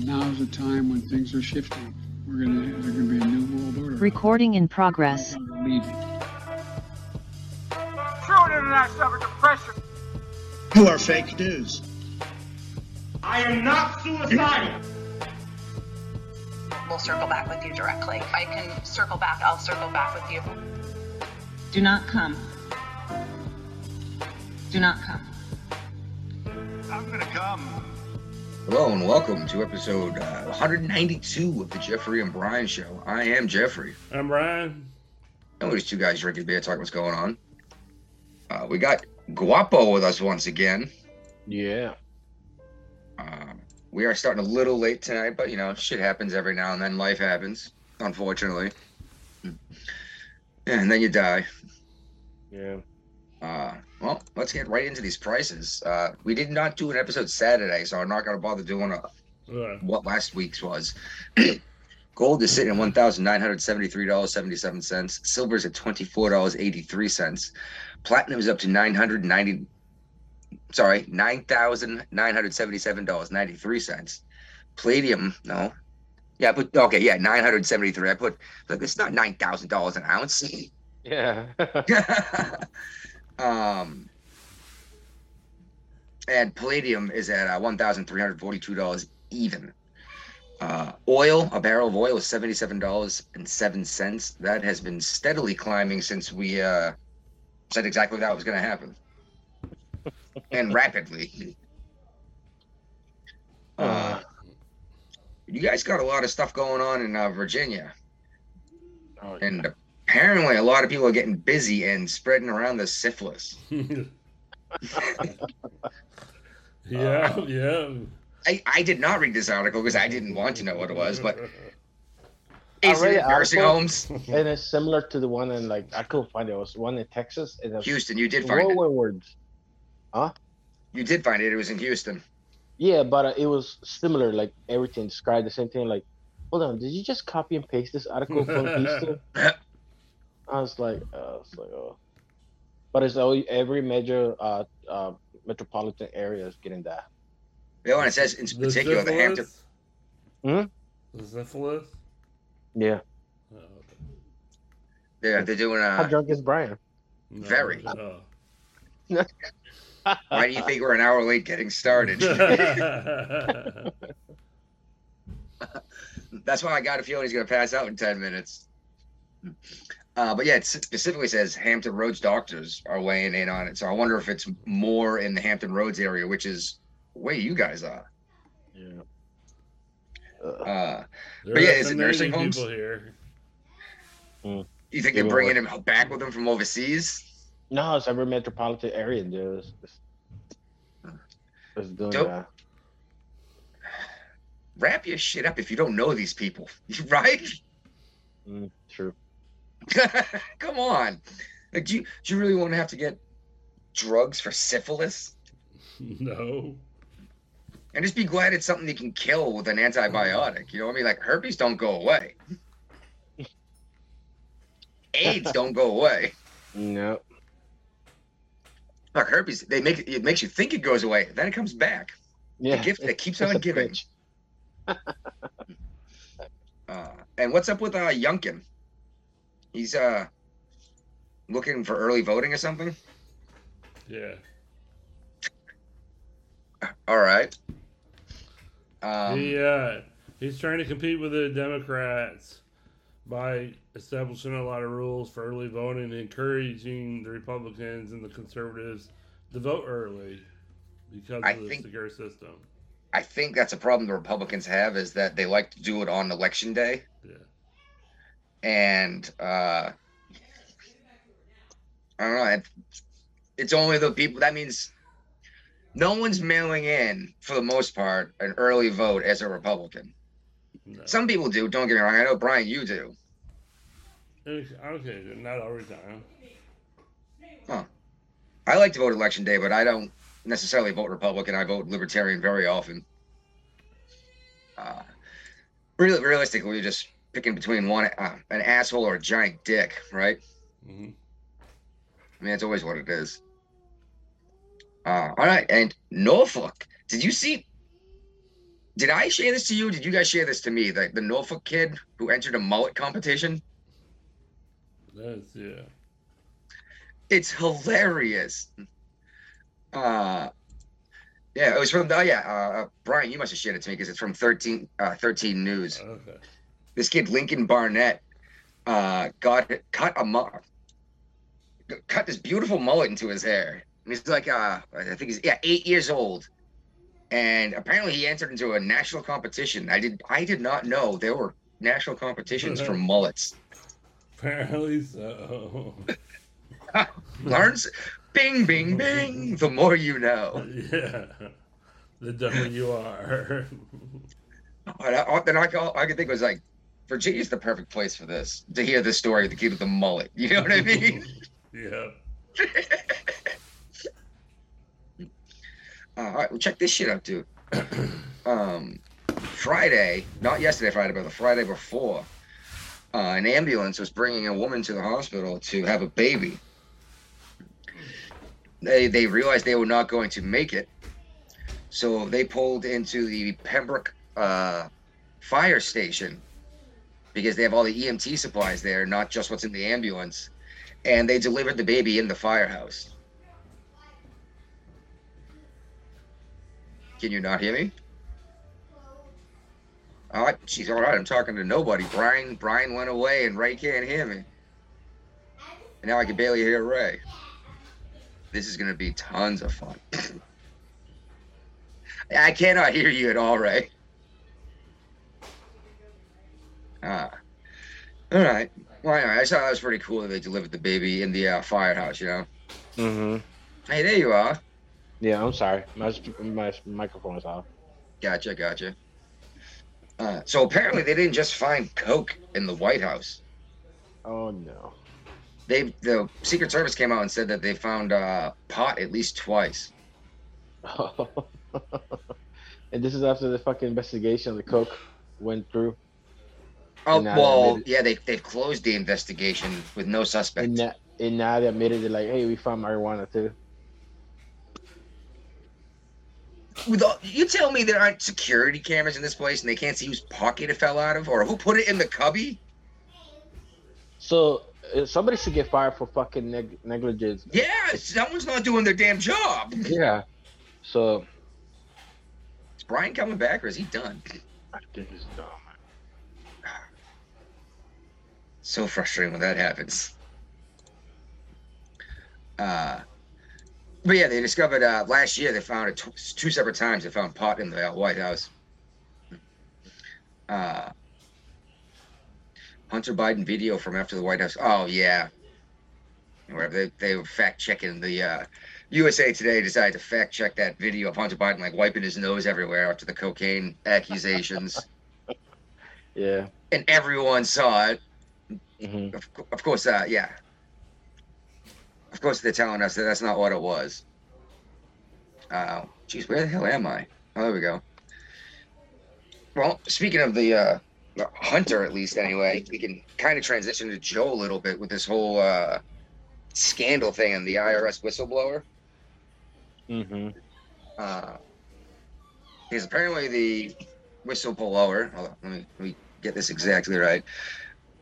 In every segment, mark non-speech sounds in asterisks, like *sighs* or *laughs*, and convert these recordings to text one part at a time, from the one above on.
And now's the time when things are shifting. We're gonna there's gonna be a new world order. Recording in progress. We're. True internet suffer depression. You are fake news. I am not suicidal. We'll circle back with you directly. I can circle back. I'll circle back with you. Do not come. Do not come. I'm gonna come. Hello and welcome to episode uh, 192 of the Jeffrey and Brian Show. I am Jeffrey. I'm Brian. And we're just two guys drinking beer, talking what's going on. Uh, we got Guapo with us once again. Yeah. Uh, we are starting a little late tonight, but you know, shit happens every now and then. Life happens, unfortunately. Yeah, and then you die. Yeah. Uh, well, let's get right into these prices. Uh, we did not do an episode Saturday, so I'm not going to bother doing a, Uh, what last week's was. *clears throat* Gold is sitting at one thousand nine hundred seventy-three dollars seventy-seven cents. Silver is at twenty-four dollars eighty-three cents. Platinum is up to nine hundred ninety. Sorry, nine thousand nine hundred seventy-seven dollars ninety-three cents. Palladium, no. Yeah, but okay, yeah, nine hundred seventy-three. I put like it's not nine thousand dollars an ounce. Yeah. *laughs* *laughs* *laughs* um, and palladium is at uh, one thousand three hundred forty-two dollars even. Uh, oil, a barrel of oil is seventy-seven dollars and seven cents. That has been steadily climbing since we uh, said exactly that was going to happen, *laughs* and rapidly. Uh, you guys got a lot of stuff going on in uh, Virginia, oh, yeah. and apparently a lot of people are getting busy and spreading around the syphilis. *laughs* yeah, yeah. I, I did not read this article because I didn't want to know what it was, but is it nursing homes? *laughs* and it's similar to the one in like I couldn't find it. It was one in Texas. And Houston, you did find it. whirlwind words. You did find it. It was in Houston. Yeah, but uh, it was similar. Like everything described the same thing. Like, hold on, did you just copy and paste this article from *laughs* Houston? I was like, uh, I was like, oh. But it's all every major uh, uh, metropolitan area is getting that. The one it says in The particular the Hampton. syphilis? Hmm? The syphilis? Yeah. Oh, okay. They're, they're doing How uh drunk is Brian? No, Very. no. *laughs* Why do you think we're an hour late getting started? *laughs* That's why I got a feeling he's going to pass out in 10 minutes. Uh, but yeah, it specifically says Hampton Roads doctors are weighing in on it. So I wonder if it's more in the Hampton Roads area, which is where you guys are. Yeah. Uh, But yeah, is it nursing Navy homes? people here. you think They they're will bringing him back with them from overseas? No, it's every metropolitan area, dude. It's, it's, it's doing Dope. that. Wrap your shit up if you don't know these people, *laughs* right? Mm, true. *laughs* Come on. Like, do you, do you really want to have to get drugs for syphilis? *laughs* No. And just be glad it's something you can kill with an antibiotic. You know what I mean? Like herpes don't go away. *laughs* AIDS don't go away. No. Like herpes, they make it, it makes you think it goes away, then it comes back. Yeah. gift that keeps on giving. Uh, and what's up with uh Youngkin? He's uh looking for early voting or something. Yeah. All right. Um, he uh he's trying to compete with the Democrats by establishing a lot of rules for early voting and encouraging the Republicans and the conservatives to vote early because I of the think- secure system. I think that's a problem the Republicans have is that they like to do it on election day. Yeah. And uh I don't know. It, it's only the people. That means no one's mailing in for the most part an early vote as a Republican. No. Some people do. Don't get me wrong. I know Brian, you do. Okay, not every time. I like to vote election day, but I don't necessarily vote Republican. I vote Libertarian very often. Uh, really, realistically, just picking between one uh, an asshole or a giant dick, right? hmm I mean, that's always what it is. Uh, all right, and Norfolk. Did you see? Did I share this to you? Did you guys share this to me? The the Norfolk kid who entered a mullet competition. That's yeah. It's hilarious. Uh, yeah, it was from. Oh yeah, uh, Brian, you must have shared it to me because it's from 13, uh, 13 News. Okay. This kid Lincoln Barnett uh, got cut a mu- cut this beautiful mullet into his hair. And he's like, uh, I think he's yeah eight years old, and apparently he entered into a national competition. I did I did not know there were national competitions for mullets. Apparently so. *laughs* Learns, bing, bing, bing. The more you know. *laughs* yeah. The dumber you are. I, then I, I, I could think it was like, Virginia's the perfect place for this to hear the story of the kid with the mullet. You know what I mean? *laughs* yeah. Uh, all right, well, check this shit out, dude. *clears throat* um, Friday, not yesterday, Friday, but the Friday before, uh, an ambulance was bringing a woman to the hospital to have a baby. They they realized they were not going to make it, so they pulled into the Pembroke uh, fire station because they have all the EMT supplies there, not just what's in the ambulance, and they delivered the baby in the firehouse. Can you not hear me? All right, she's all right. I'm talking to nobody. Brian, Brian went away, and Ray can't hear me. And now I can barely hear Ray. This is gonna be tons of fun. *laughs* I cannot hear you at all, Ray. Ah, all right. Well, anyway, I saw that was pretty cool that they delivered the baby in the uh, firehouse. You know. Mm-hmm. Hey, there you are. Yeah, I'm sorry. My my microphone is off. Gotcha, gotcha. Uh, so apparently they didn't just find coke in the White House. Oh no. They the Secret Service came out and said that they found uh, pot at least twice. *laughs* and this is after the fucking investigation of the coke went through. Oh well, admitted- yeah, they they've closed the investigation with no suspect. And now, and now they admitted it like, hey, we found marijuana too. With all, you tell me there aren't security cameras in this place and they can't see whose pocket it fell out of or who put it in the cubby? So uh, somebody should get fired for fucking neg- negligence. Yeah, someone's not doing their damn job. Yeah. So Is Brian coming back or is he done? I think it's dumb. So frustrating when that happens. Uh, but yeah, they discovered uh, last year they found it t- two separate times. They found pot in the uh, White House. Uh, Hunter Biden video from after the White House. Oh yeah, they they were fact checking the uh, USA Today decided to fact check that video of Hunter Biden like wiping his nose everywhere after the cocaine accusations, *laughs* Yeah. and everyone saw it. Hmm of, of course, uh, yeah. Of course, they're telling us that that's not what it was. Uh, geez, where the hell am I? Oh, there we go. Well, speaking of the uh, hunter, at least anyway, we can kind of transition to Joe a little bit with this whole uh, scandal thing and the IRS whistleblower. Mm-hmm. Uh, because apparently the whistleblower, on, let me, let me get this exactly right,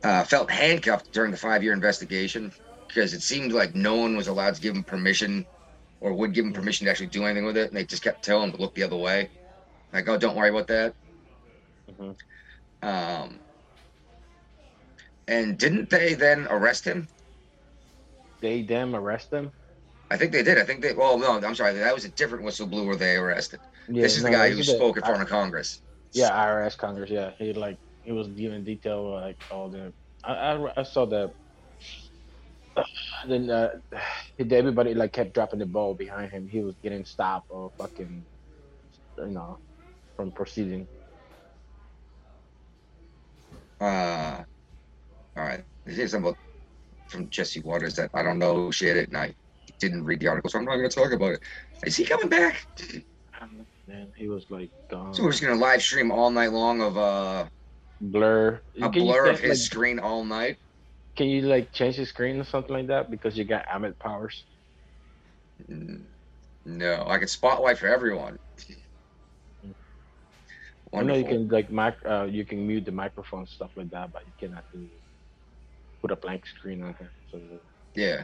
uh, felt handcuffed during the five year investigation because it seemed like no one was allowed to give him permission or would give him permission to actually do anything with it. And they just kept telling him to look the other way. Like, oh, don't worry about that. Mhm. Um, and didn't they then arrest him? They them arrest him? I think they did. I think they, well, no, I'm sorry. That was a different whistleblower they arrested. Yeah, this is the guy who spoke in front of Congress. Yeah, IRS Congress. Yeah, he like he was giving detail like all the. I I, I saw that. *sighs* Then uh, *sighs* everybody like kept dropping the ball behind him. He was getting stopped or fucking, you know, from proceeding. Uh, all right. Here's something about- from Jesse Watters that I don't know who shared it, and I didn't read the article, so I'm not going to talk about it. Is he coming back? Man, he was like gone. So we're just going to live stream all night long of uh, blur. a Can blur of his like- screen all night. Can you like change the screen or something like that because you got Amit powers? No, I could spotlight for everyone. I know you can like mic, uh, you can mute the microphone stuff like that, but you cannot do, put a blank screen on here. So Yeah.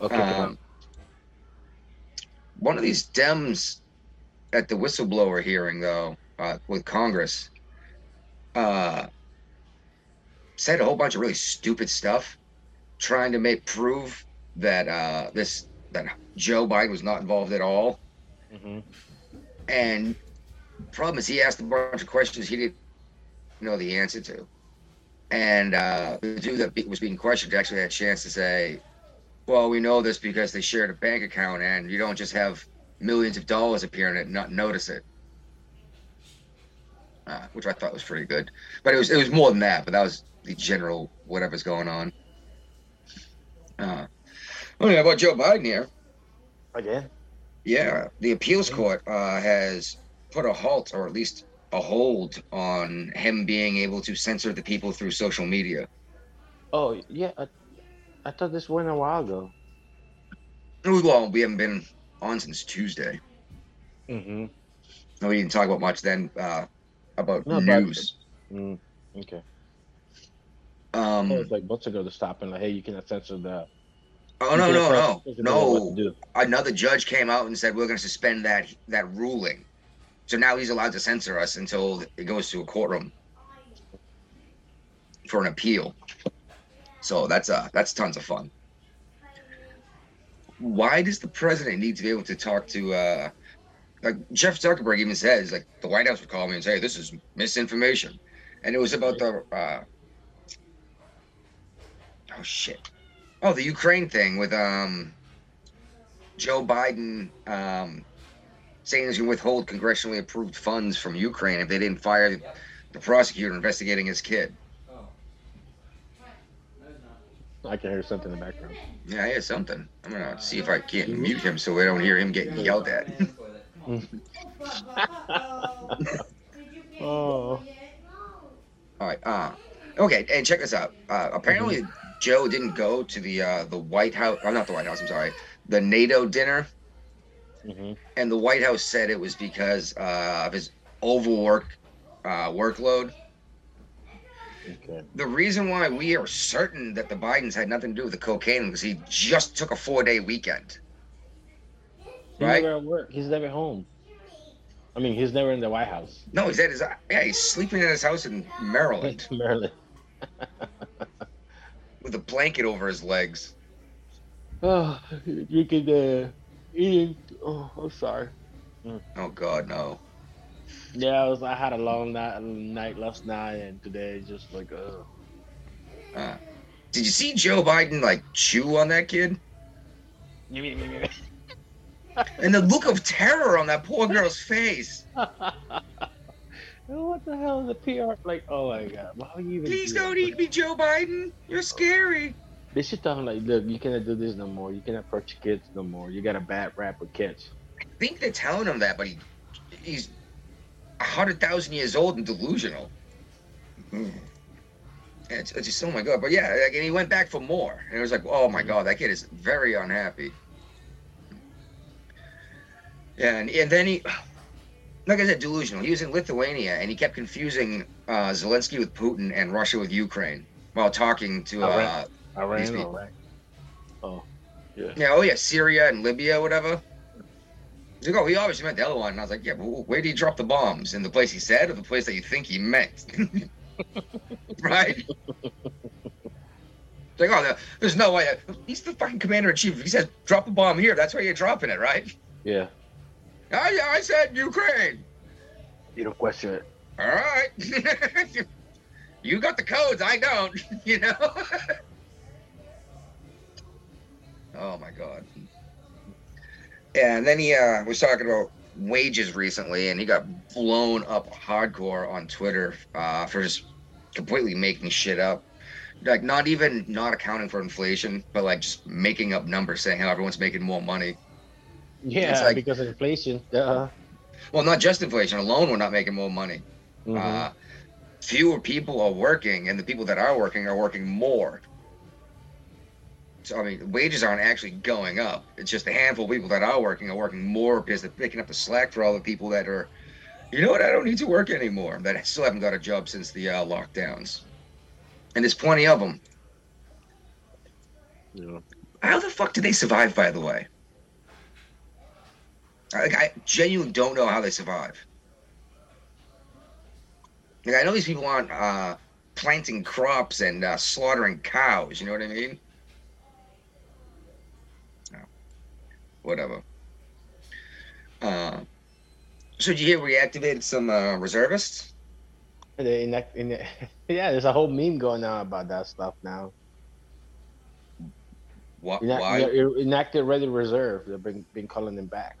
okay, Um, one of these Dems at the whistleblower hearing, though, uh, with Congress, uh, said a whole bunch of really stupid stuff, trying to make prove that uh, this that Joe Biden was not involved at all. hmm And problem is, he asked a bunch of questions he didn't know the answer to. And uh, the dude that was being questioned actually had a chance to say, "Well, we know this because they shared a bank account, and you don't just have millions of dollars appear in it and not notice it." Uh, which I thought was pretty good, but it was it was more than that. But that was the general whatever's going on. Uh, well, yeah, about Joe Biden here. again. Yeah, the appeals court uh, has put a halt, or at least a hold, on him being able to censor the people through social media. Oh yeah, I, I thought this went a while ago. Well, we haven't been on since Tuesday. Mm-hmm. No, we didn't talk about much then uh, about No, but- news. Mm, okay. Um, it was like months ago to stop and like, hey, you cannot censor that. oh no, no, no, censor what to no! Another judge came out and said we're going to suspend that that ruling. So now he's allowed to censor us until it goes to a courtroom for an appeal. So that's uh that's tons of fun. Why does the president need to be able to talk to uh like Jeff Zuckerberg even says like the White House would call me and say this is misinformation. And it was about the uh oh shit. Oh, the Ukraine thing with um Joe Biden um saying he's gonna withhold congressionally approved funds from Ukraine if they didn't fire the prosecutor investigating his kid. I can hear something in the background. Yeah, I hear something. I'm gonna see if I can't mute him so we don't hear him getting yelled at. *laughs* *laughs* Oh. All right. Uh, okay, and check this out. Uh, apparently, Joe didn't go to the uh, the White House. I'm oh, not the White House. I'm sorry. The NATO dinner, hmm and the White House said it was because uh, of his overwork uh, workload. Okay. The reason why we are certain that the Bidens had nothing to do with the cocaine was he just took a four day weekend. He's Right? never at work. He's never home. I mean, he's never in the White House. No, he's at his yeah. He's sleeping in his house in Maryland *laughs* Maryland. *laughs* with a blanket over his legs. Oh, you could uh, eating. Oh, I'm sorry. Oh God, no. Yeah, I was. I had a long night, night last night, and today just like, oh. Uh, did you see Joe Biden like chew on that kid? And the look of terror on that poor girl's face. *laughs* what the hell is the PR? Like, oh my god, why would you even? Please do don't eat me, Joe Biden. You're scary. They should tell him like, look, you cannot do this no more. You cannot approach kids no more. You got a bad rap with kids. I think they're telling him that, but he he's a hundred thousand years old and delusional. Mm. It's, it's just oh my god, but yeah, like, and he went back for more, and it was like, oh my god, that kid is very unhappy. Yeah, and, and then he, like I said, delusional. He was in Lithuania, and he kept confusing uh, Zelensky with Putin and Russia with Ukraine while talking to uh, Iran. Iran, These people. right. Oh, yeah. Yeah, oh yeah, Syria and Libya, whatever. He's like, oh, he obviously meant the other one. And I was like, yeah, but where did he drop the bombs? In the place he said, or the place that you think he meant? *laughs* right? It's *laughs* like, oh, there- there's no way. He's the fucking commander in chief. If he says drop a bomb here, that's where you're dropping it, right? Yeah. Oh yeah, I said Ukraine. You don't question it. All right. *laughs* you got the codes, I don't. *laughs* You know. *laughs* oh my god. And then he uh, was talking about wages recently, and he got blown up hardcore on Twitter uh, for just completely making shit up. Like not even not accounting for inflation, but like just making up numbers, saying how everyone's making more money. Yeah, like- because of inflation. Uh, Well, not just inflation alone, we're not making more money. mhm. Uh, fewer people are working, and the people that are working are working more. So I mean, wages aren't actually going up. It's just a handful of people that are working are working more because they're picking up the slack for all the people that are You know what? I don't need to work anymore. But I still haven't got a job since the uh, lockdowns, and there's plenty of them. Know. How the fuck do they survive? By the way, like I genuinely don't know how they survive. Like I know these people aren't uh, planting crops and uh, slaughtering cows. You know what I mean? No. Whatever. Uh, so did you hear we activated some uh, reservists? They enact, in, *laughs* yeah, there's a whole meme going on about that stuff now. What? Enact, why? Enacted ready reserve. They've been, been calling them back.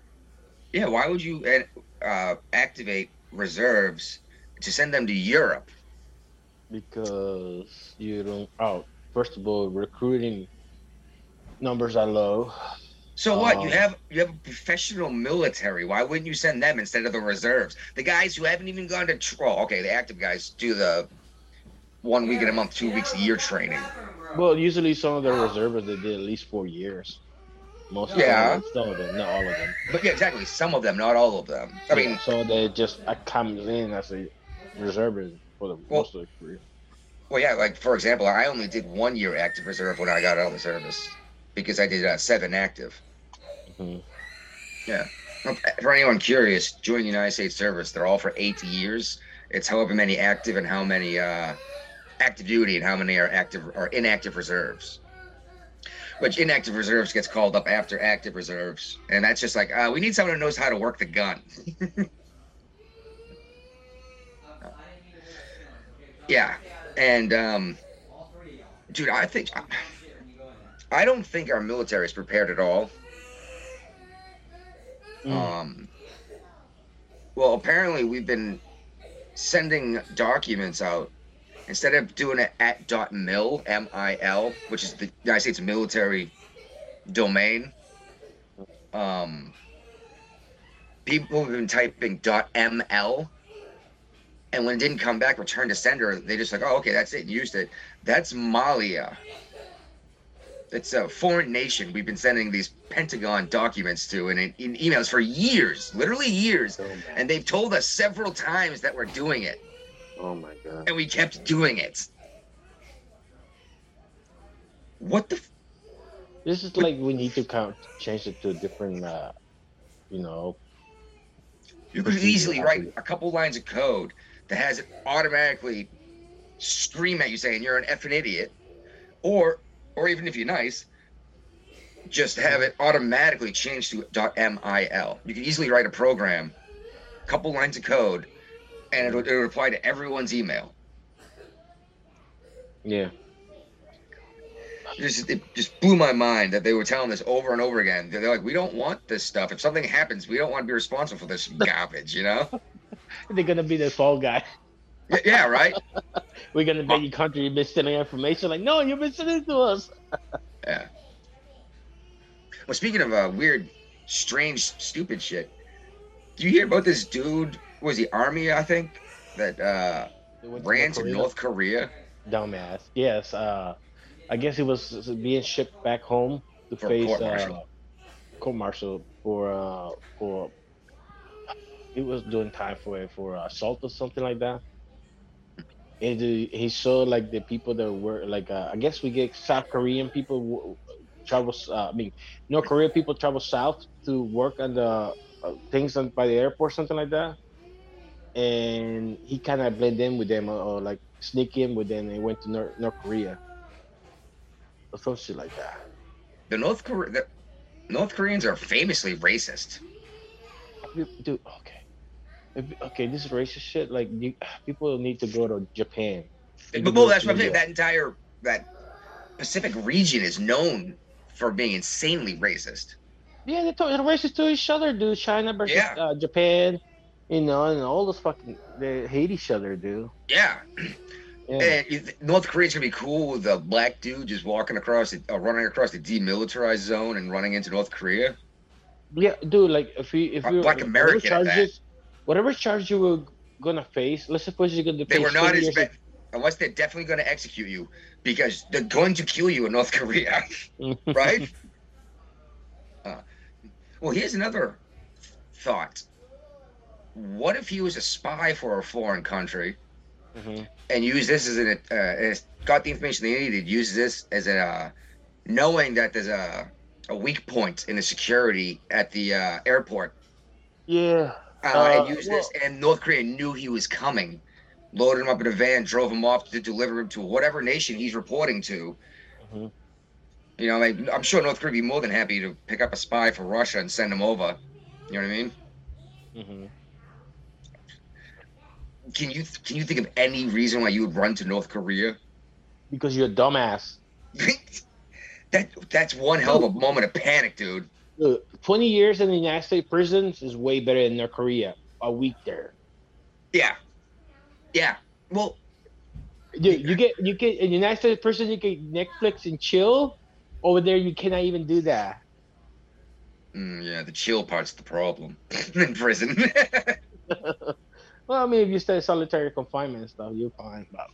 Yeah. Why would you uh, activate reserves to send them to Europe? because you don't. Oh, first of all, recruiting numbers are low. So what? You Um, have you have a professional military. Why wouldn't you send them instead of the reserves? The guys who haven't even gone to troll. Okay, the active guys do the one week in a month, two weeks a year training. Well, usually some of the reservists they did at least four years. Most Yeah. of them, some of them, not all of them. But yeah, exactly. Some of them, not all of them. I mean, so they just I comes in as a reservist for the Well- most of the career. well, yeah. Like for example, I only did one year active reserve when I got out of the service because I did uh, seven active. Mhm. Yeah. For anyone curious, join the United States service. They're all for eight years. It's however many active and how many uh, active duty and how many are active or inactive reserves. Which inactive reserves gets called up after active reserves, and that's just like uh, we need someone who knows how to work the gun. *laughs* yeah, and um, dude, I think I don't think our military is prepared at all. Mm. Um, well, apparently we've been sending documents out instead of doing it at dot mil m i l, which is the United States military domain. Um, people have been typing dot ml, and when it didn't come back, return to sender, they just like, oh, okay, that's it, used it. That's Malia. It's a foreign nation we've been sending these Pentagon documents to and in, in emails for years, literally years. And they've told us several times that we're doing it, Oh my god. and we kept doing it. What the? F- This is like we need to count, change it to a different, uh, you know. you could easily write a couple lines of code that has it automatically scream at you saying you're an effing idiot, or, or even if you're nice, just have it automatically change to .mil. You can easily write a program, a couple lines of code, and it would, it'll reply to everyone's email. Yeah. It just it just blew my mind that they were telling this over and over again. They're like, we don't want this stuff. If something happens, we don't want to be responsible for this *laughs* garbage. You know? *laughs* They're gonna be the fall guy. Yeah, right. *laughs* We're gonna be your country. You've been sending information. Like, no, you've been sending it to us. Yeah. Well, speaking of uh, weird, strange, stupid shit, do you hear about this dude? Was he army? I think that uh, They went to ran to Korea. North Korea Dumbass. Yes. Uh, I guess he was being shipped back home to For face court-martial. uh, court martial for uh, for. He was doing time for for assault or something like that. And he he saw like the people that were like uh, I guess we get South Korean people travel. Uh, I mean, North Korean people travel south to work on the uh, things on, by the airport, something like that. And he kind of blended in with them, or, or like sneak in with them, and went to North, North Korea, or some shit like that. the North Korea. The North Koreans are famously racist. Dude, okay, If- okay, this is racist shit. Like, you, *sighs* people need to go to Japan. But well, that's what I'm saying. That entire that Pacific region is known for being insanely racist. Yeah, they're, they're racist to each other, dude. China versus Yeah. uh, Japan, you know, and all those fucking they hate each other, dude. Yeah. Yeah. And th- North Korea's gonna be cool with a black dude just walking across, the, uh, running across the demilitarized zone and running into North Korea. Yeah, dude. Like if you if you Black whatever American at that. charges, whatever charge you were gonna face, let's suppose you're gonna They face were not 20 as bad, unless they're definitely gonna execute you because they're going to kill you in North *laughs* Korea, *laughs* right? uh, well, here's another thought. What if he was a spy for a foreign country hmm and used this as an uh, as got the information they needed, used this as a uh, knowing that there's a a weak point in the security at the uh, airport, Yeah. uh, Uh, and used this, and North Korea knew he was coming, loaded him up in a van, drove him off to deliver him to whatever nation he's reporting to. Mhm. You know, like, I'm sure North Korea would be more than happy to pick up a spy for Russia and send him over. You know what I mean? hmm Can you can you think of any reason why you would run to North Korea? Because you're a dumbass. *laughs* that that's one hell of a moment of panic, dude. Look, 20 years in the United States prisons is way better than North Korea. A week there. Yeah, yeah. Well, Dude, you get you get in the United States prison, you get Netflix and chill. Over there, you cannot even do that. mm, yeah, the chill part's the problem *laughs* in prison. *laughs* I mean, if you stay solitary confinement and stuff, you're fine. But,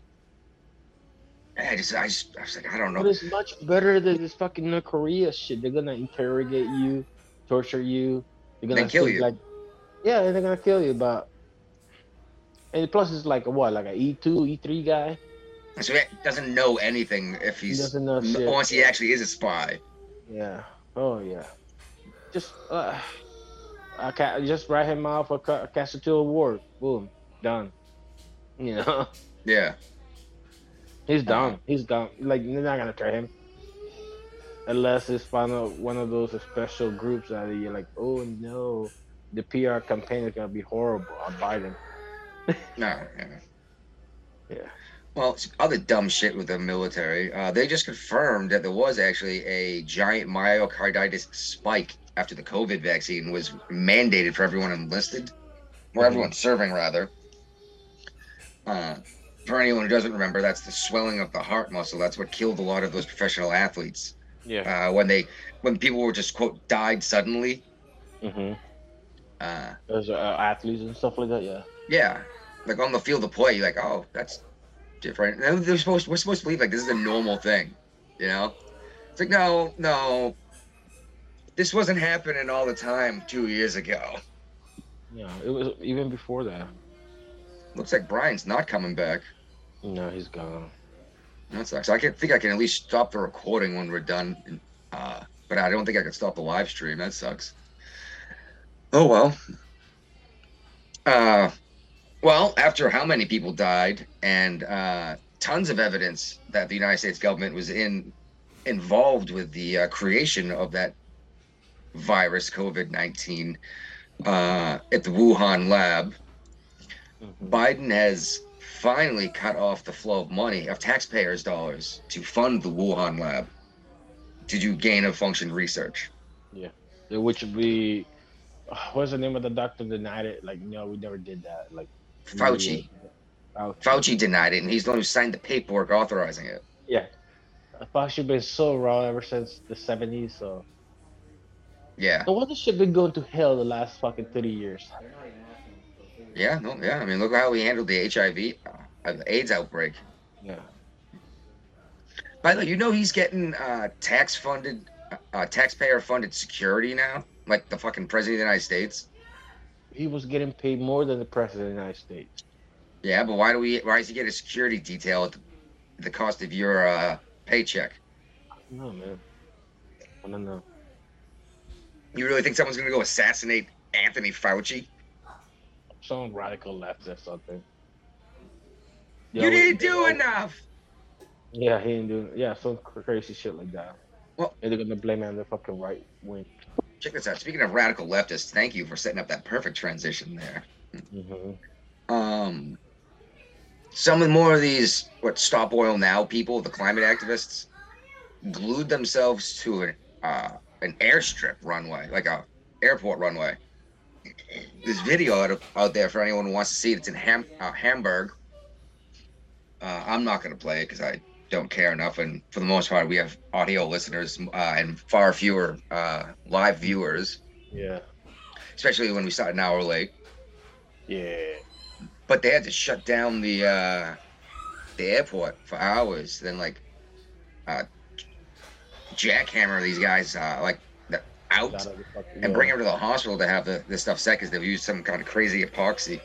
I just, I just, I was like, I don't know. but it's much better than this fucking North Korea shit. They're gonna interrogate you, torture you. They're gonna Then kill you. Like, yeah, they're gonna kill you. But and plus, it's like a what, like a E two, E three guy. So he doesn't know anything if He he's doesn't know shit. unless he actually is a spy. Yeah. Oh yeah. Just uh, I ca- just write him off a ca- cast a two award. Boom, done. You know, *laughs* Yeah, he's done. He's done. Like they're not gonna try him unless it's final one of those special groups that you're like, oh no, the PR campaign is gonna be horrible on Biden. no, yeah. Yeah. Well, other dumb shit with the military. Uh, they just confirmed that there was actually a giant myocarditis spike after the COVID vaccine was mandated for everyone enlisted, or Mhm. everyone serving rather. Uh, for anyone who doesn't remember, that's the swelling of the heart muscle. That's what killed a lot of those professional athletes. Yeah. Uh, when they, when people were just quote died suddenly. Mm-hmm. Uh, Those uh, athletes and stuff like that. Yeah. yeah, like on the field of play, you're like, oh, that's different. And they're supposed, we're supposed to believe like this is a normal thing, you know? It's like, no, no, this wasn't happening all the time two years ago. Yeah. It was even before that. Looks like Brian's not coming back. No, he's gone. That sucks. I can think I can at least stop the recording when we're done, uh, but I don't think I can stop the live stream. That sucks. Oh well. Uh, well, after how many people died and uh, tons of evidence that the United States government was in involved with the uh, creation of that virus, COVID nineteen, uh, at the Wuhan lab. Mhm. Biden has finally cut off the flow of money of taxpayers' dollars to fund the Wuhan lab to do gain of function research. Yeah. Which would be what's the name of the doctor denied it like no we never did that like Fauci. Fauci. Fauci denied it, and he's the one who signed the paperwork authorizing it. yeah Fauci has been so wrong ever since the 70s so Yeah, no wonder shit been going to hell the last fucking 30 years yeah, no, yeah. I mean, look how he handled the HIV, uh, the AIDS outbreak. yeah By the way, you know he's getting uh, tax funded, uh, taxpayer funded security now, like the fucking president of the United States. he was getting paid more than the president of the United States Yeah, but why do we? Why does he get a security detail at the, the cost of your uh, paycheck? no man I don't know You really think someone's gonna go assassinate Anthony Fauci? some radical left or something you didn't we- do enough. yeah he didn't do yeah some crazy shit like that Well- and they're gonna blame it on the fucking right wing Check this out. Speaking of radical leftists, thank you for setting up that perfect transition there. hmm Um, some of more of these what stop oil now people, the climate activists, glued themselves to an uh, an airstrip runway, like a airport runway. This video out, out there for anyone who wants to see it. It's in Ham, uh, Hamburg. Uh, I'm not going to play it because I don't care enough, and for the most part, we have audio listeners uh, and far fewer uh, live viewers, yeah especially when we start an hour late. yeah but they had to shut down the uh the airport for hours then like uh jackhammer these guys uh like the out Out the fucking- and bring them to the hospital to have the, the stuff set because they've used some kind of crazy epoxy.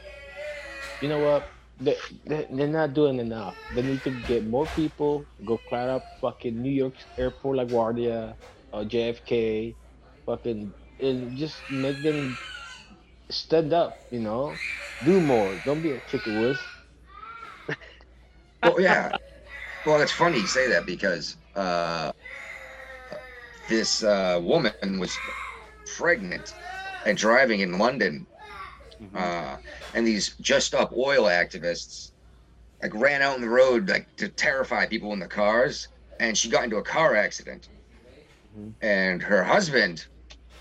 You know what? They, they, they're not doing enough. They need to get more people, go climb up fucking New York airport LaGuardia, uh, JFK, fucking, and just make them stand up, you know? Do more. Don't be a chicken wuss. Well, yeah. well, it's funny you say that because uh, this uh, woman was pregnant and driving in London, uh, and these Just Stop Oil activists like ran out on the road like to terrify people in the cars, and she got into a car accident, Mhm. and her husband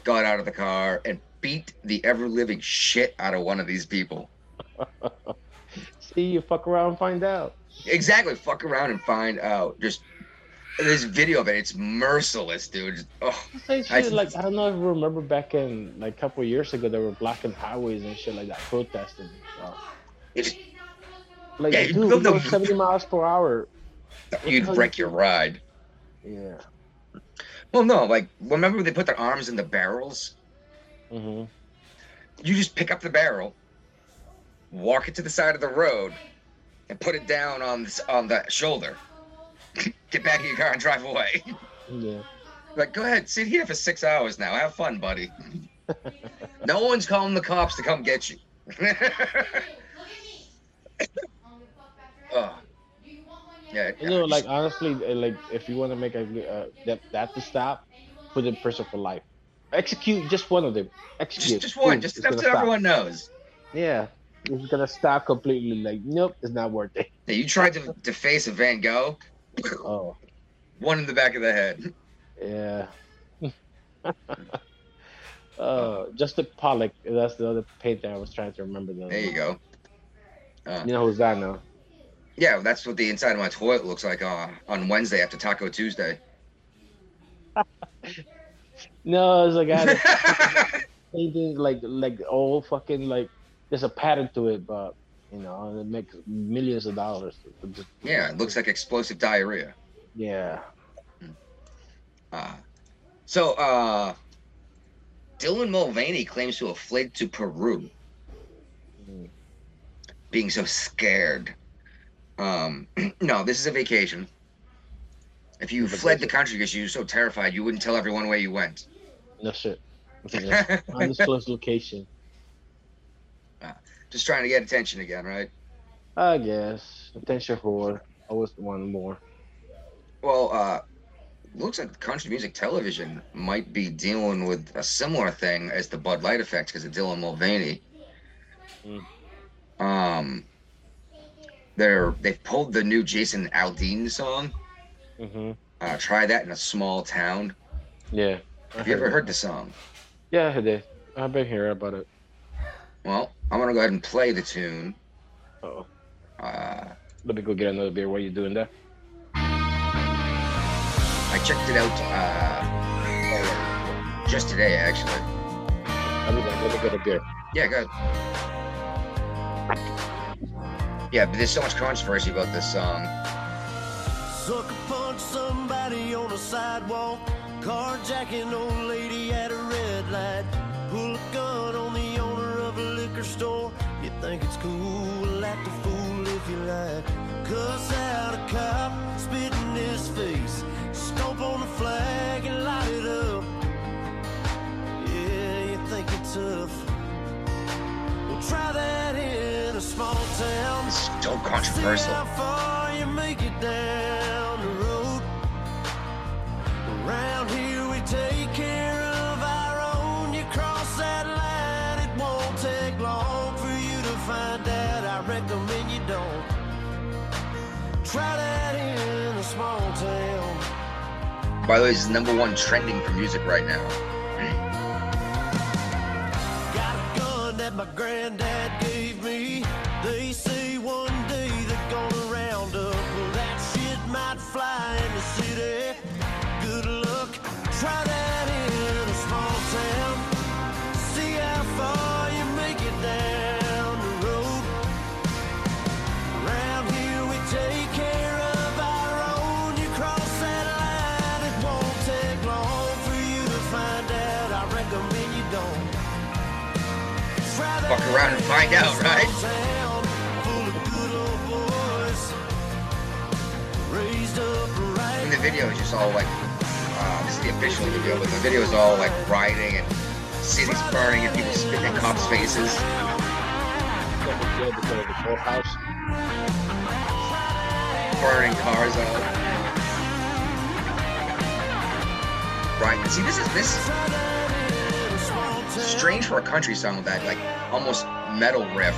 got out of the car and beat the ever living shit out of one of these people. *laughs* See, you fuck around and find out. Exactly. Fuck around and find out. Just there's video of it. It's merciless, dude. Oh, I- shit, like, I don't know if you remember back in, like, a couple of years ago, they were blocking highways and shit like that, protesting. it's, Like, Yeah, dude, you go 70 miles per hour. you'd wreck your ride. Yeah. Well, no, like remember when they put their arms in the barrels? Mm-hmm. You just pick up the barrel, walk it to the side of the road, and put it down on this, on the shoulder. Get back in your car and drive away. Yeah. Like, go ahead, sit here for six hours now. Have fun, buddy. no one's calling the cops to come get you. *laughs* oh. Yeah, You know, like honestly, uh, like if you want to make a uh, that that to stop, put in prison for life. Execute just one of them. Execute. just, just one, Boom, just enough so stop. everyone knows. Yeah, it's gonna stop completely. Like, nope, it's not worth it. You tried to deface a Van Gogh, Oh, one in the back of the head. yeah. *laughs* uh, Justin Pollock. That's the other painter I was trying to remember. The, There you go. You know who's that now? Yeah, that's what the inside of my toilet looks like uh, on Wednesday after Taco Tuesday. *laughs* No, it's like I painting like like all fucking like there's a pattern to it, but you know, and it makes millions of dollars. Yeah, it looks like explosive diarrhea. yeah. Uh, so, uh, Dylan Mulvaney claims to have fled to Peru, Mm. being so scared. Um, *clears throat* no, this is a vacation. If you fled the country because you were so terrified, you wouldn't tell everyone where you went. No shit. *laughs* Yeah. Undisclosed location. Just trying to get attention again, right? I guess. Attention whore. Always one more. Well, uh, looks like country music television might be dealing with a similar thing as the Bud Light effect because of Dylan Mulvaney. Mm. Um, they're they've pulled the new Jason Aldean song. Mm-hmm. Uh, try that in a small town. Yeah. I Have you ever it. heard the song? Yeah, I did. I've been hearing about it. Well, I'm gonna go ahead and play the tune. Oh, Uh, let me go get another beer. While you doing that? I checked it out uh, just today, actually. I'll be back. Let me get a beer. Yeah, good. Yeah, but there's so much controversy about this song. Sucker punch somebody on a sidewalk. Carjacking old lady at a red light. Pull a gun on the owner of a liquor store. You think it's cool, act a fool if you like. Cuss out a cop, spit in his face. Stomp on the flag and light it up. Yeah, you think you're tough. Well, try that in a small town. It's so See controversial. how By the way, this is number one trending for music right now. Got a gun that my granddad gave me. They say one day they're gonna round up. Well, that shit might fly in the city. Good luck. Try that Fuck around and find out, right? And the video is just all like, uh, this is the official video, but the video is all like rioting and cities burning and people spitting in cops' faces. Burning cars out. Right. See, this is this strange for a country song that like almost metal riff.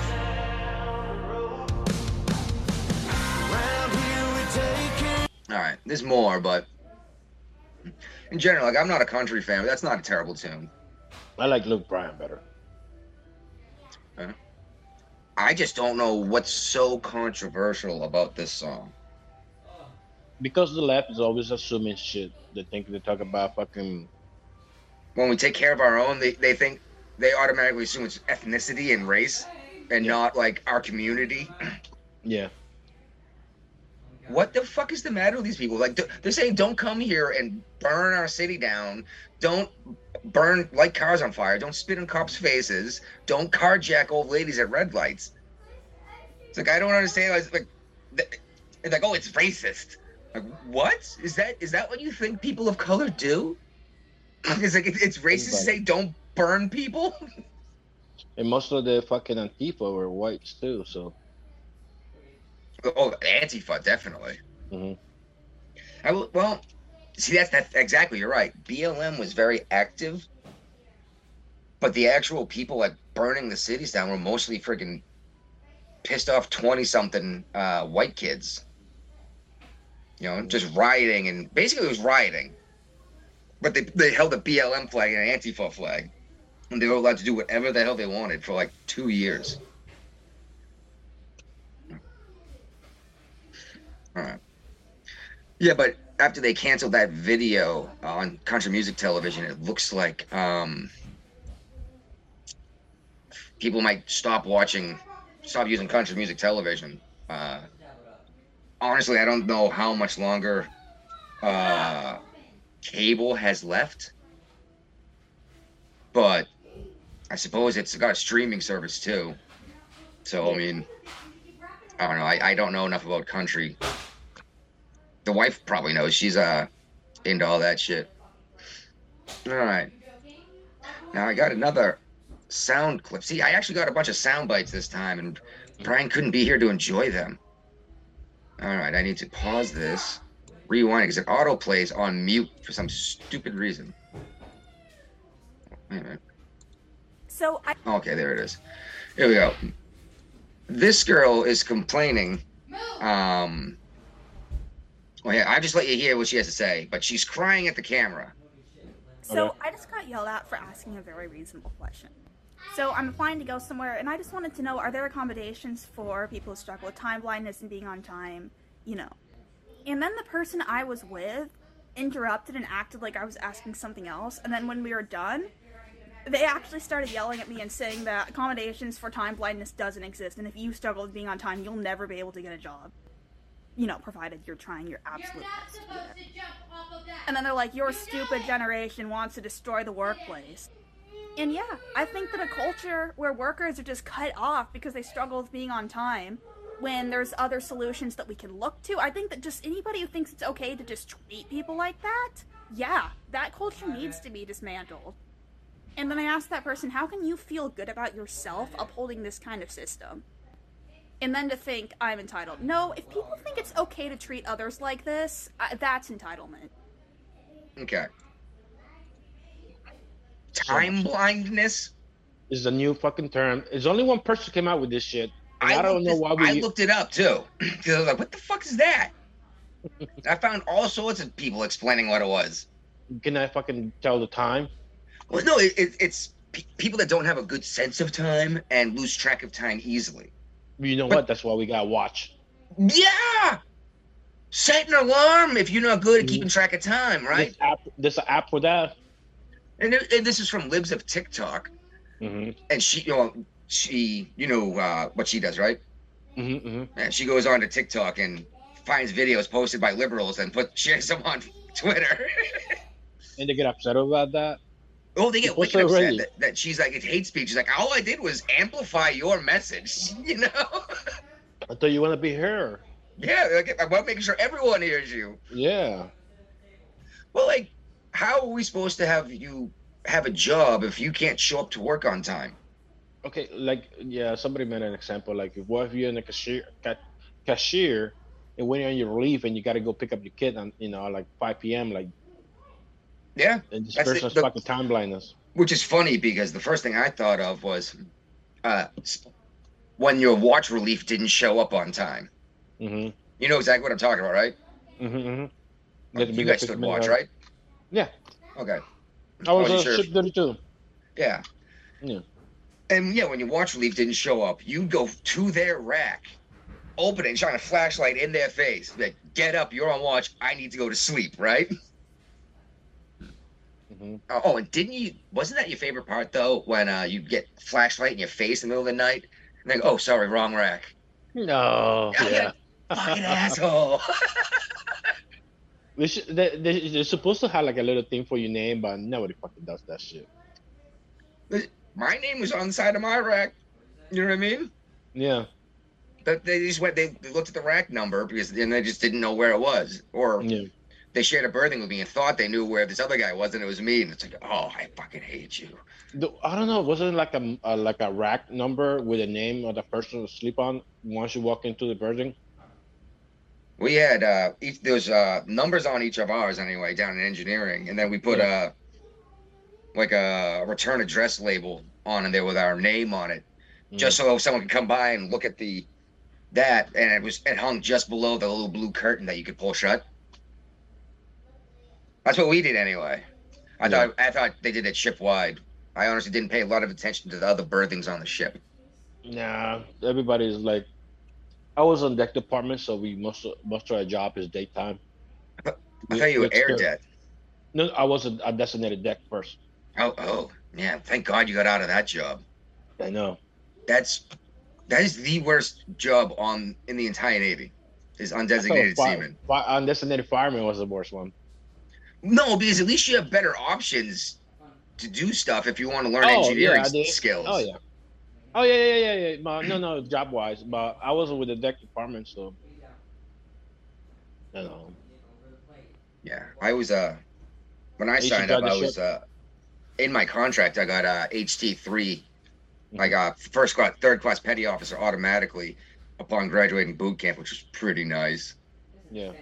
Round here we take it. All right, there's more, but in general, like I'm not a country fan, but that's not a terrible tune. I like Luke Bryan better. I just don't know what's so controversial about this song. Because the left is always assuming shit. They think they talk about fucking When we take care of our own, they, they think they automatically assume it's ethnicity and race and not like our community. *clears throat* yeah. What the fuck is the matter with these people? Like they're saying, don't come here and burn our city down. Don't burn light cars on fire. Don't spit in cops' faces. Don't carjack old ladies at red lights. It's like I don't understand. It's like, it's like oh, it's racist. Like what is that? Is that what you think people of color do? *clears throat* It's like it's racist to say don't burn people. *laughs* And most of the fucking Antifa were whites too, so Oh, Antifa, definitely. Mhm. I will, well, see, that's that exactly. You're right. BLM was very active, but the actual people like burning the cities down were mostly freaking pissed off twenty something uh, white kids. You know, just rioting and basically it was rioting, but they they held a BLM flag and an Antifa flag, and they were allowed to do whatever the hell they wanted for like two years. All right. Yeah, but after they canceled that video on country music television, it looks like um, people might stop watching, stop using country music television. Uh, honestly, I don't know how much longer uh, cable has left, but I suppose it's got a streaming service too. So I mean, I don't know. I, I don't know enough about country. The wife probably knows. She's uh into all that shit. All right. Now I got another sound clip. See, I actually got a bunch of sound bites this time, and Brian couldn't be here to enjoy them. All right, I need to pause this, rewind because it auto plays on mute for some stupid reason. Wait a minute. So I Okay, there it is. Here we go. This girl is complaining. Um, well, yeah, I just let you hear what she has to say, but she's crying at the camera. so Okay. I just got yelled at for asking a very reasonable question. So I'm applying to go somewhere, and I just wanted to know: Are there accommodations for people who struggle with time blindness and being on time? You know. And then the person I was with interrupted and acted like I was asking something else. And then when we were done, they actually started yelling at me and saying that accommodations for time blindness doesn't exist, and if you struggle with being on time, you'll never be able to get a job. You know, provided you're trying your absolute best. it. And then they're like, your stupid generation wants to destroy the workplace. And yeah, I think that a culture where workers are just cut off because they struggle with being on time, when there's other solutions that we can look to, I think that just anybody who thinks it's okay to just treat people like that, yeah, that culture needs to be dismantled. And then I asked that person, how can you feel good about yourself upholding this kind of system? And then to think I'm entitled. No, if people think it's okay to treat others like this, uh, that's entitlement. Okay. Time blindness. is the new fucking term. There's only one person came out with this shit. And I, don't know this- why we. I looked it up too *clears throat* because I was like, what the fuck is that? *laughs* I found all sorts of people explaining what it was. Can I fucking tell the time? Well, no, it, it, it's pe- people that don't have a good sense of time and lose track of time easily. You know But- what? That's why we got watch. Yeah. Set an alarm if you're not good at keeping track of time, right? This app, this app for that. And, and this is from Libs of TikTok, hmm and she, you know, she, you know uh, what she does, right? hmm hmm And she goes on to TikTok and finds videos posted by liberals and put shares them on Twitter. *laughs* And they get upset about that. Oh, they get wicked upset that, that she's like, it's hate speech. She's like, all I did was amplify your message, *laughs* you know? I thought you want to be her. yeah, like, I want to make sure everyone hears you. Yeah. Well, like, how are we supposed to have you have a job if you can't show up to work on time? Okay, like yeah, somebody made an example. Like, if what if you're in a cashier, ca- cashier, and when you're on your leave and you got to go pick up your kid on, you know, like 5 p.m. Like, Yeah, and That's the- fucking time blindness. which is funny because the first thing I thought of was uh, when your watch relief didn't show up on time. Mm-hmm. You know exactly what I'm talking about, right? Mm-hmm. mm-hmm. You guys stood watch, right? Yeah. Okay. I was wasn't a sure. ship duty too. Yeah. Yeah. And yeah, when your watch relief didn't show up, you'd go to their rack, open it, and shine a flashlight in their face. Like, get up, you're on watch. I need to go to sleep, right? *laughs* Mm-hmm. Oh, oh, and didn't you? Wasn't that your favorite part though? When uh, you get flashlight in your face in the middle of the night, and then oh, sorry, wrong rack. No. *laughs* Yeah, Yeah. Fucking *laughs* asshole. *laughs* They should, they, they, they're supposed to have like a little thing for your name, but nobody fucking does that shit. my name was on the side of my rack. You know what I mean? Yeah. But they just went. They, they looked at the rack number because then they just didn't know where it was, or Yeah. They shared a berthing with me and thought they knew where this other guy was, and it was me. And it's like, oh, I fucking hate you. The- I don't know. Wasn't it like a, a like a rack number with a name of the person to sleep on once you walk into the building? We had uh, each there's uh numbers on each of ours anyway down in engineering, and then we put Yeah. a like a return address label on in there with our name on it, Mm. just so someone could come by and look at the that, and it was it hung just below the little blue curtain that you could pull shut. That's what we did anyway. I Yeah. thought I thought they did it ship wide. I honestly didn't pay a lot of attention to the other berthings on the ship. Nah, everybody's like. I was on deck department, so we most most of our job is daytime. I thought you were air debt. No, I was a, a designated deck first. Oh, oh, yeah. Thank God you got out of that job. I know. That's that is the worst job on in the entire Navy. Is undesignated Fi- seaman. fi- undesignated fireman was the worst one. No, because at least you have better options to do stuff if you want to learn Oh, engineering yeah, skills. Oh yeah. Oh yeah, yeah, yeah, yeah. But, no, no, job wise, but I wasn't with the deck department, so. You know. Yeah, I was uh when I signed up, I was uh in my contract. I got uh HT three, Mm-hmm. I got first class, third class petty officer automatically upon graduating boot camp, which was pretty nice. Yeah.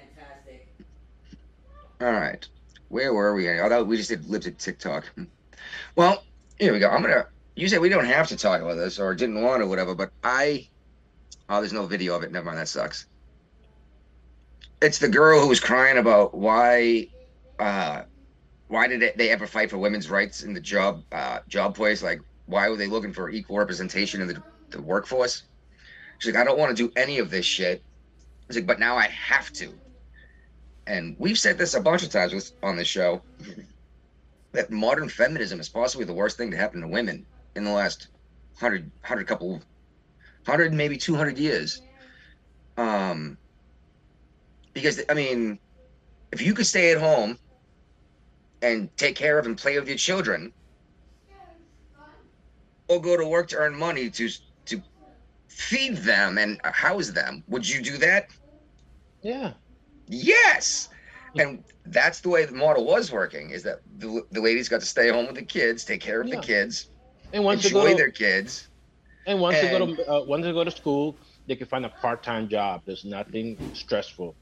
All right. Where were we? Although we just did Libs of TikTok. Well, here we go. I'm gonna. You said we don't have to talk about this or didn't want to, whatever. But I. Oh, there's no video of it. Never mind. That sucks. It's the girl who was crying about why. Uh, why did they ever fight for women's rights in the job uh, job place? Like, why were they looking for equal representation in the, the workforce? She's like, I don't want to do any of this shit. She's like, but now I have to and we've said this a bunch of times with, on this show *laughs* that modern feminism is possibly the worst thing to happen to women in the last 100 100 couple 100 maybe 200 years um because i mean if you could stay at home and take care of and play with your children or go to work to earn money to to feed them and house them would you do that Yeah. Yes. *laughs* And that's the way the model was working is that the, the ladies got to stay home with the kids, take care of Yeah. the kids, And once enjoy to, their kids. and once you go to uh, once you go to school, they can find a part time job. There's nothing stressful.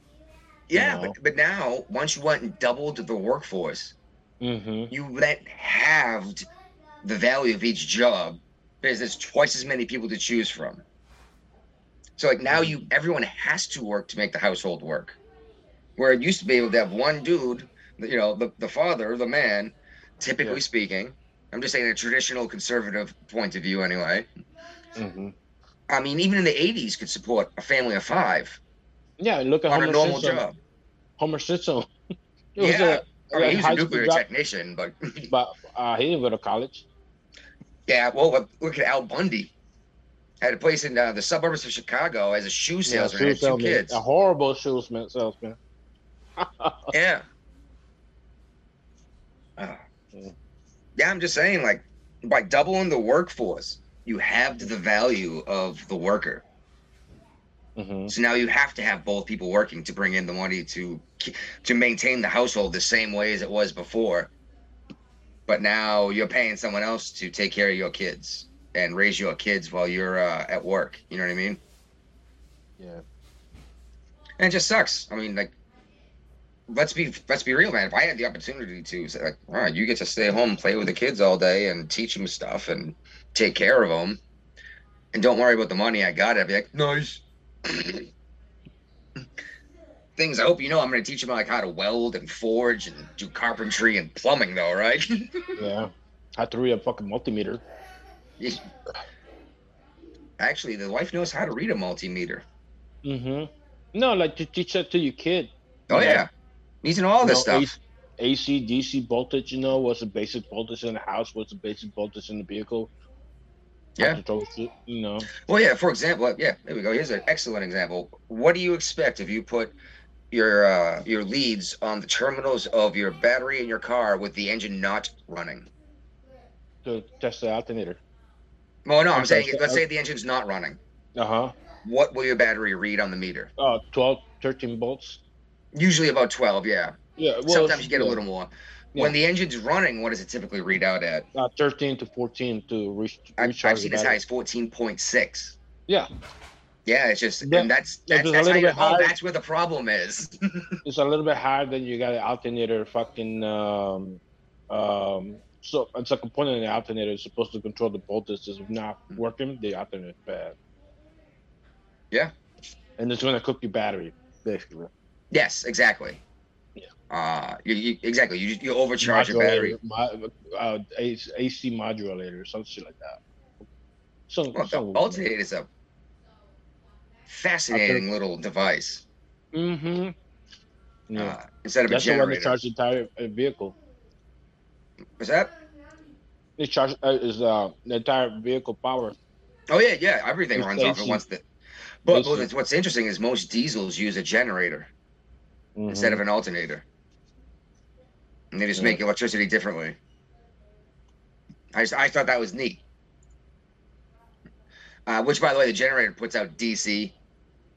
Yeah, know. but, but now once you went and doubled the workforce, Mm-hmm. you then halved the value of each job because there's twice as many people to choose from. So like now you everyone has to work to make the household work. Where it used to be able to have one dude, you know, the, the father, the man, typically Yeah. speaking. I'm just saying a traditional conservative point of view anyway. Mm-hmm. I mean, even in the 80s could support a family of five Yeah. Look at on a Homer normal Simpson. job. Homer Simpson. *laughs* Was Yeah. a, I mean, he was high a nuclear technician, but *laughs* but uh, he didn't go to college. yeah, well, look at Al Bundy. Had a place in uh, the suburbs of Chicago as a shoe salesman. shoe had two salesman. kids. A horrible shoe salesman. Yeah. Mm. Yeah, I'm just saying, like, by doubling the workforce, you have the value of the worker. hmm So now you have to have both people working to bring in the money to to maintain the household the same way as it was before. But now you're paying someone else to take care of your kids and raise your kids while you're uh, at work. You know what I mean? Yeah. And it just sucks. I mean, like, let's be let's be real, man. If I had the opportunity to, say, like, all right, you get to stay home, play with the kids all day, and teach them stuff and take care of them, and don't worry about the money I got. I'd be like, nice. *clears throat* Things I hope you know. I'm going to teach them like how to weld and forge and do carpentry and plumbing, though, right? *laughs* Yeah. Had to read a fucking multimeter. *laughs* Actually, the wife knows how to read a multimeter. Mm-hmm. No, like to teach that to your kid. Oh Yeah. To know all this know, stuff. AC, DC voltage, you know, what's the basic voltage in the house, what's the basic voltage in the vehicle. Yeah. troubleshoot, you know. Well, yeah. For example, yeah. There we go. Here's an excellent example. What do you expect if you put your uh, your leads on the terminals of your battery in your car with the engine not running? To test the alternator. Well, no, I'm saying so- let's say the engine's not running. Uh huh. What will your battery read on the meter? Uh, 12, 13 volts. Usually about 12. Yeah. Yeah. Well, Sometimes you get a little more. Yeah. When the engine's running, what does it typically read out at? Uh, 13 to 14 to reach. I've, I've seen as high as 14.6. Yeah. Yeah, it's just Yeah, and that's yeah, that's, that's how you bit that's where the problem is. *laughs* It's a little bit higher than you got an alternator fucking um um so it's a component in the alternator is supposed to control the voltage. If not working, the alternator is bad. Yeah. And it's gonna cook your battery, basically. Yes, exactly. Yeah. Uh, you, you exactly you you overcharge your battery. Uh, AC AC modulator, some shit like that. Some, Well, the alternator is a fascinating little device. Mm-hmm. Yeah. Uh, instead of That's a the one that charges the entire uh, vehicle. Was that? It charges uh, is uh the entire vehicle power. Oh yeah, yeah. Everything It's runs off at once. That. But, but what's interesting is most diesels use a generator instead of an alternator, and they just Yeah. make electricity differently. I just, I thought that was neat. Uh, which, by the way, the generator puts out DC,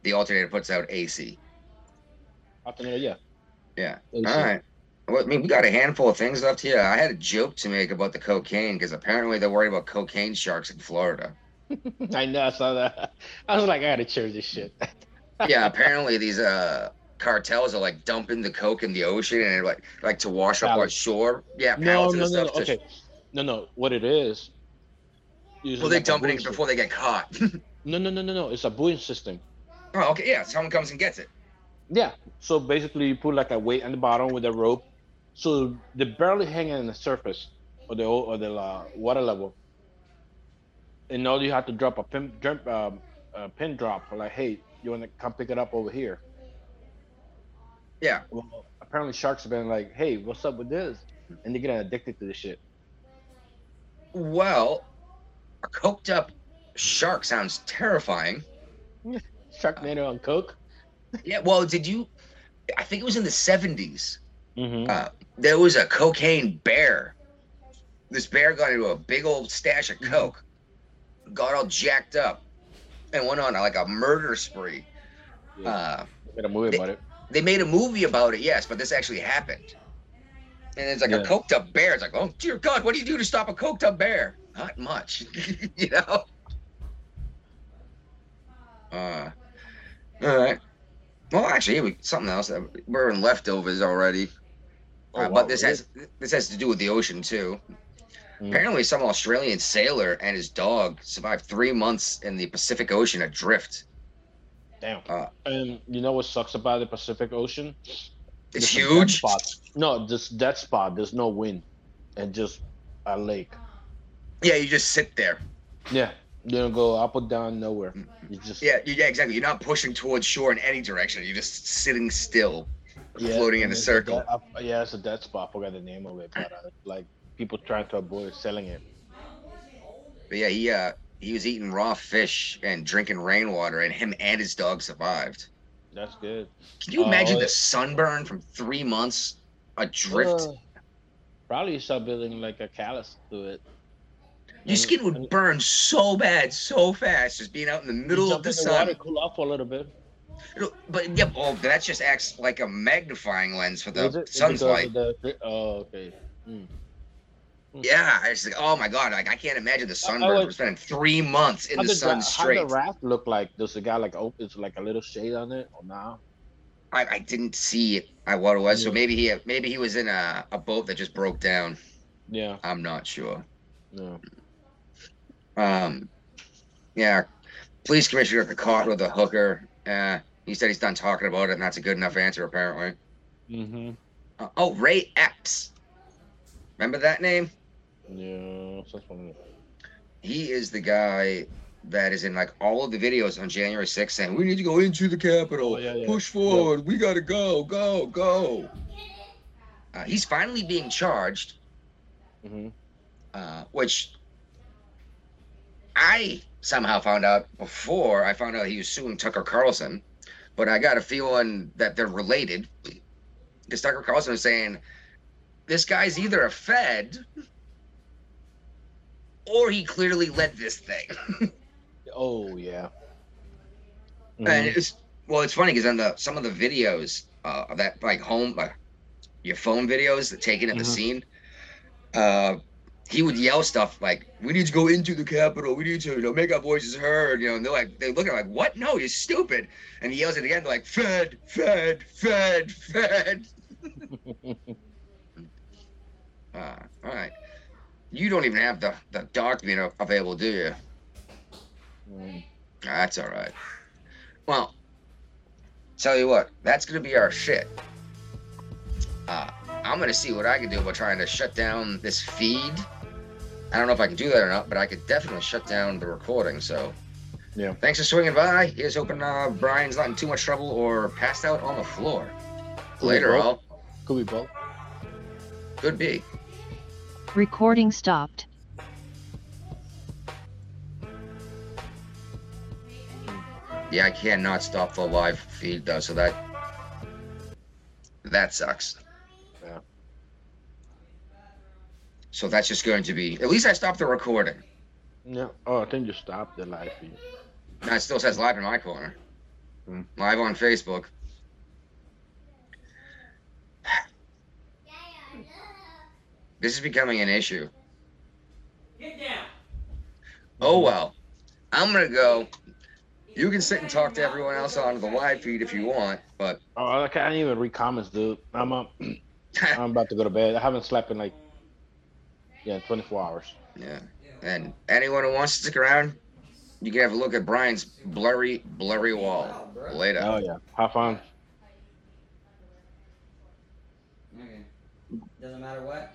the alternator puts out AC. alternator. Yeah. Yeah. AC. All right. Well, I mean, we got a handful of things left here. I had a joke to make about the cocaine because apparently they're worried about cocaine sharks in Florida. *laughs* I know. I saw that. *laughs* I was like, I gotta share this shit. yeah, apparently these uh cartels are like dumping the coke in the ocean and like like to wash up on shore. Yeah, no, pallets no, and no, stuff. no. Okay. No, no. What it is? well, like a it before they get caught. *laughs* No, no, no, no, no. It's a buoyant system. oh, okay, yeah. Someone comes and gets it. Yeah. So basically, you put like a weight on the bottom with a rope, so they're barely hanging on the surface or the or the uh, water level. And all you have to drop a pin, drop, um, a pin drop like, hey, you want to come pick it up over here? Yeah. Well, apparently sharks have been like, hey, what's up with this? And they're getting addicted to this shit. Well, a coked up shark sounds terrifying. *laughs* Shark Sharknado on coke. Yeah. Well, did you? I think it was in the seventies. Mm-hmm. Uh, there was a cocaine bear. This bear got into a big old stash of coke, got all jacked up, and went on like a murder spree. Uh, Made a movie about it. They made a movie about it, yes, but this actually happened. And it's like a coked up bear. It's like, oh dear God, what do you do to stop a coked up bear? Not much, *laughs* you know. Uh, all right. Well, actually, we, something else. We're in leftovers already. Oh, Uh, wow, but this really? has this has to do with the ocean too. Mm. Apparently, some Australian sailor and his dog survived three months in the Pacific Ocean adrift. Damn. Uh, and you know what sucks about the Pacific Ocean? It's There's huge. spot. No, this dead spot. There's no wind, and just a lake. Yeah, you just sit there. Yeah, you don't go up or down nowhere. You just Yeah, yeah, exactly. You're not pushing towards shore in any direction. You're just sitting still, yeah, floating in a it's circle. dead- up- yeah, it's a dead spot. I forgot the name of it, but uh, like people trying to avoid selling it. But yeah, he uh he was eating raw fish and drinking rainwater, and him and his dog survived. That's good. Can you imagine the sunburn from three months adrift? Uh, Probably start building like a callus to it. Your skin would burn so bad, so fast, just being out in the middle of the jump in water, sun. cool off for a little bit. It'll- But yeah, oh, that just acts like a magnifying lens for the sun's light. the- the- oh, okay. Mm. Yeah, I just like, oh my god, like I can't imagine the sunburn for spending three months in the sun straight. How the raft look like? Does the guy like open? It's like a little shade on it, or now? I, I didn't see it. I what it was. So maybe he maybe he was in a, a boat that just broke down. Yeah. I'm not sure. Yeah. Um, yeah, police commissioner got caught with a hooker. Uh, he said he's done talking about it, and that's a good enough answer apparently. Mm-hmm. Uh, oh, Ray Epps. Remember that name? Yeah. He is the guy that is in like all of the videos on January 6th saying, We need to go into the Capitol. Oh, yeah, yeah. Push forward. We got to go, go, go. Uh, he's finally being charged, Mm-hmm. uh, which I somehow found out before I found out he was suing Tucker Carlson, but I got a feeling that they're related. Because Tucker Carlson was saying, This guy's either a Fed or he clearly led this thing. *laughs* Oh yeah. And Mhm. it's well, it's funny because on the some of the videos uh, of that like home, like your phone videos that taken at the Mhm. scene, uh, he would yell stuff like, "We need to go into the Capitol. We need to, you know, make our voices heard." You know, and they're like, they look at him like, "What? No, you're stupid!" And he yells it again, They're like, "Fed, Fed, Fed, Fed." uh, *laughs* *laughs* all right. You don't even have the the document available, do you? Mm. That's all right. Well, tell you what, that's gonna be our shit. Uh, I'm gonna see what I can do about trying to shut down this feed. I don't know if I can do that or not, but I could definitely shut down the recording. So, Yeah. Thanks for swinging by. Here's hoping uh, Brian's not in too much trouble or passed out on the floor. Could Later, all. Could be both. Could be. Recording stopped. Yeah, I cannot stop the live feed though, so that that sucks. Yeah. So that's just going to be. At least I stopped the recording. Yeah. Oh, I think you stopped the live feed. No, it still says live in my corner. Hmm. Live on Facebook. This is becoming an issue. Get down. Oh well. I'm gonna go. You can sit and talk to everyone else on the live feed if you want, but Oh, I can't even read comments, dude. I'm up. *laughs* I'm about to go to bed. I haven't slept in like yeah, 24 hours. yeah. And anyone who wants to stick around, you can have a look at Brian's blurry, blurry wall later. Oh yeah. Have fun. Okay. Doesn't matter what.